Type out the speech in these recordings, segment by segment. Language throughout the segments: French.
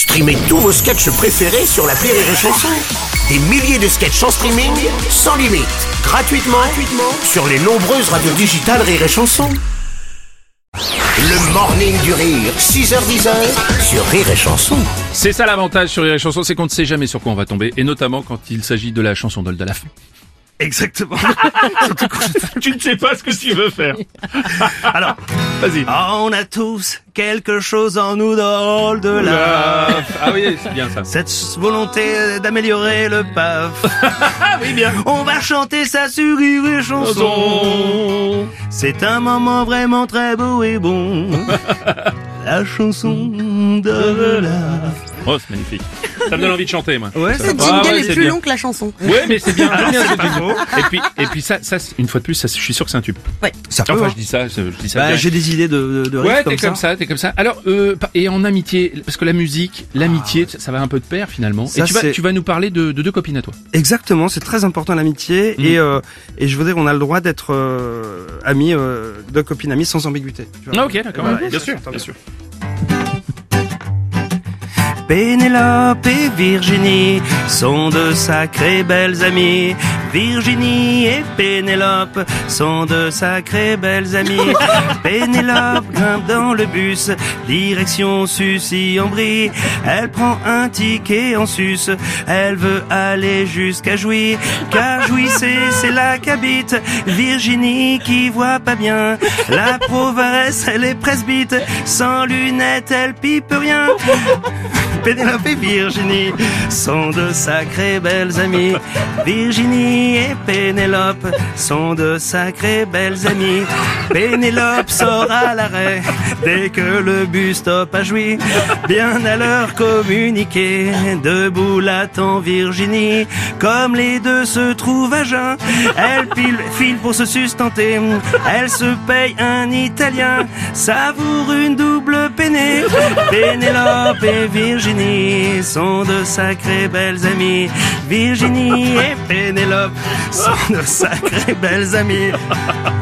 Streamez tous vos sketchs préférés sur la Rire et Chanson. Des milliers de sketchs en streaming, sans limite, gratuitement, gratuitement sur les nombreuses radios digitales Rire et Chanson. Le morning du rire, 6h10 sur Rire et Chanson. C'est ça l'avantage sur les chansons, c'est qu'on ne sait jamais sur quoi on va tomber, et notamment quand il s'agit de la chanson d'Old à la fin. Exactement. Tu ne sais pas ce que tu veux faire. Alors, Vas-y. on a tous quelque chose en nous drôle de là. Ah oui, c'est bien ça. Cette volonté d'améliorer le paf. Ah oui, bien. On va chanter ça sur Rire et chanson. C'est un moment vraiment très beau et bon. La chanson de la... Oh, c'est magnifique. Ça me donne envie de chanter, moi. Ouais, jingle Ah ouais, est c'est plus bien. long que la chanson. Ouais, mais c'est bien. faux. Et puis, et puis ça, ça, une fois de plus, ça, je suis sûr que c'est un tube. Ouais. Ça peut, Enfin, hein. je dis ça, je dis ça. Bah, j'ai des idées de, de, Ouais, t'es comme ça, t'es comme ça. Alors, euh, et en amitié, parce que la musique, l'amitié, ça va un peu de pair finalement. Ça, et tu vas, tu vas nous parler de, de deux copines à toi. Exactement, c'est très important l'amitié Mhm. et euh, et je veux dire on a le droit d'être euh, amis, euh, deux copines amies sans ambiguïté. tu vois. Ah, ok, d'accord. Bien sûr, bien sûr. Pénélope et Virginie sont de sacrées belles amies. Virginie et Pénélope sont de sacrées belles amies. Pénélope grimpe dans le bus, direction Sucy-en-Brie. Elle prend un ticket en sus, elle veut aller jusqu'à Jouy. Car Jouy c'est, là qu'habite Virginie qui voit pas bien. La provaresse elle est presbyte, sans lunettes elle pipe rien. Pénélope et Virginie sont de sacrées belles amies. Virginie et Pénélope sont de sacrées belles amies. Pénélope sort à l'arrêt dès que le bus stop a joui. Bien à leur communiquer, debout l'attend Virginie. Comme les deux se trouvent à jeun, elle pile, file pour se sustenter. Elle se paye un italien, savoure une double peinée. Pénélope et Virginie sont de sacrées belles amies. Virginie et Pénélope sont de sacrées belles amies.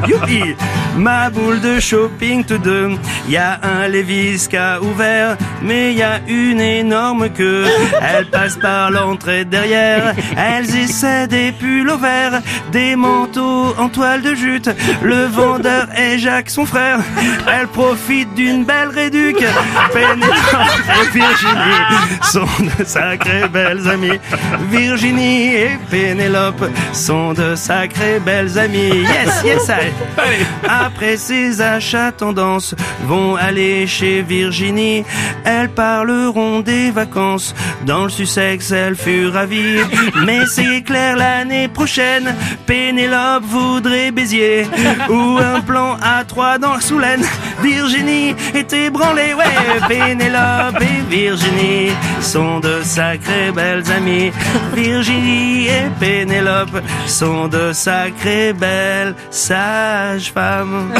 Youpi Ma boule de shopping tous deux. Y a un Levi's qui a ouvert, mais y a une énorme queue. Elle passe par l'entrée derrière. Elles essaient des pulls au vert, des manteaux en toile de jute. Le vendeur est Jacques, son frère. Elle profite d'une belle réduque. Pénélope et Virginie sont de sacrées belles amies. Virginie et Pénélope sont de sacrées belles amies. Yes, yes, I. Après ces achats tendance vont aller chez Virginie. Elles parleront des vacances. Dans le Sussex, elle fut ravie. Mais c'est clair, l'année prochaine, Pénélope voudrait Béziers. Ou un plan A3 dans la Soulaine. Virginie est ébranlée, ouais. Pénélope et Virginie sont de sacrées belles amies. Virginie et Pénélope sont de sacrées belles sages-femmes.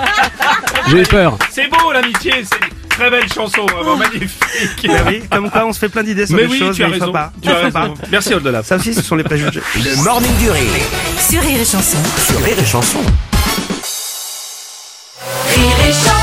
J'ai peur. C'est beau l'amitié, c'est une très belle chanson, vraiment magnifique. Ben oui, comme quoi on se fait plein d'idées sur Mais les oui, choses, tu as mais il faut raison. pas. Tu as raison. Merci Old Ça aussi, ce sont les préjugés. Le morning du rire Sur Rire et Chanson. sur Rire et Chanson. Rire et chanson.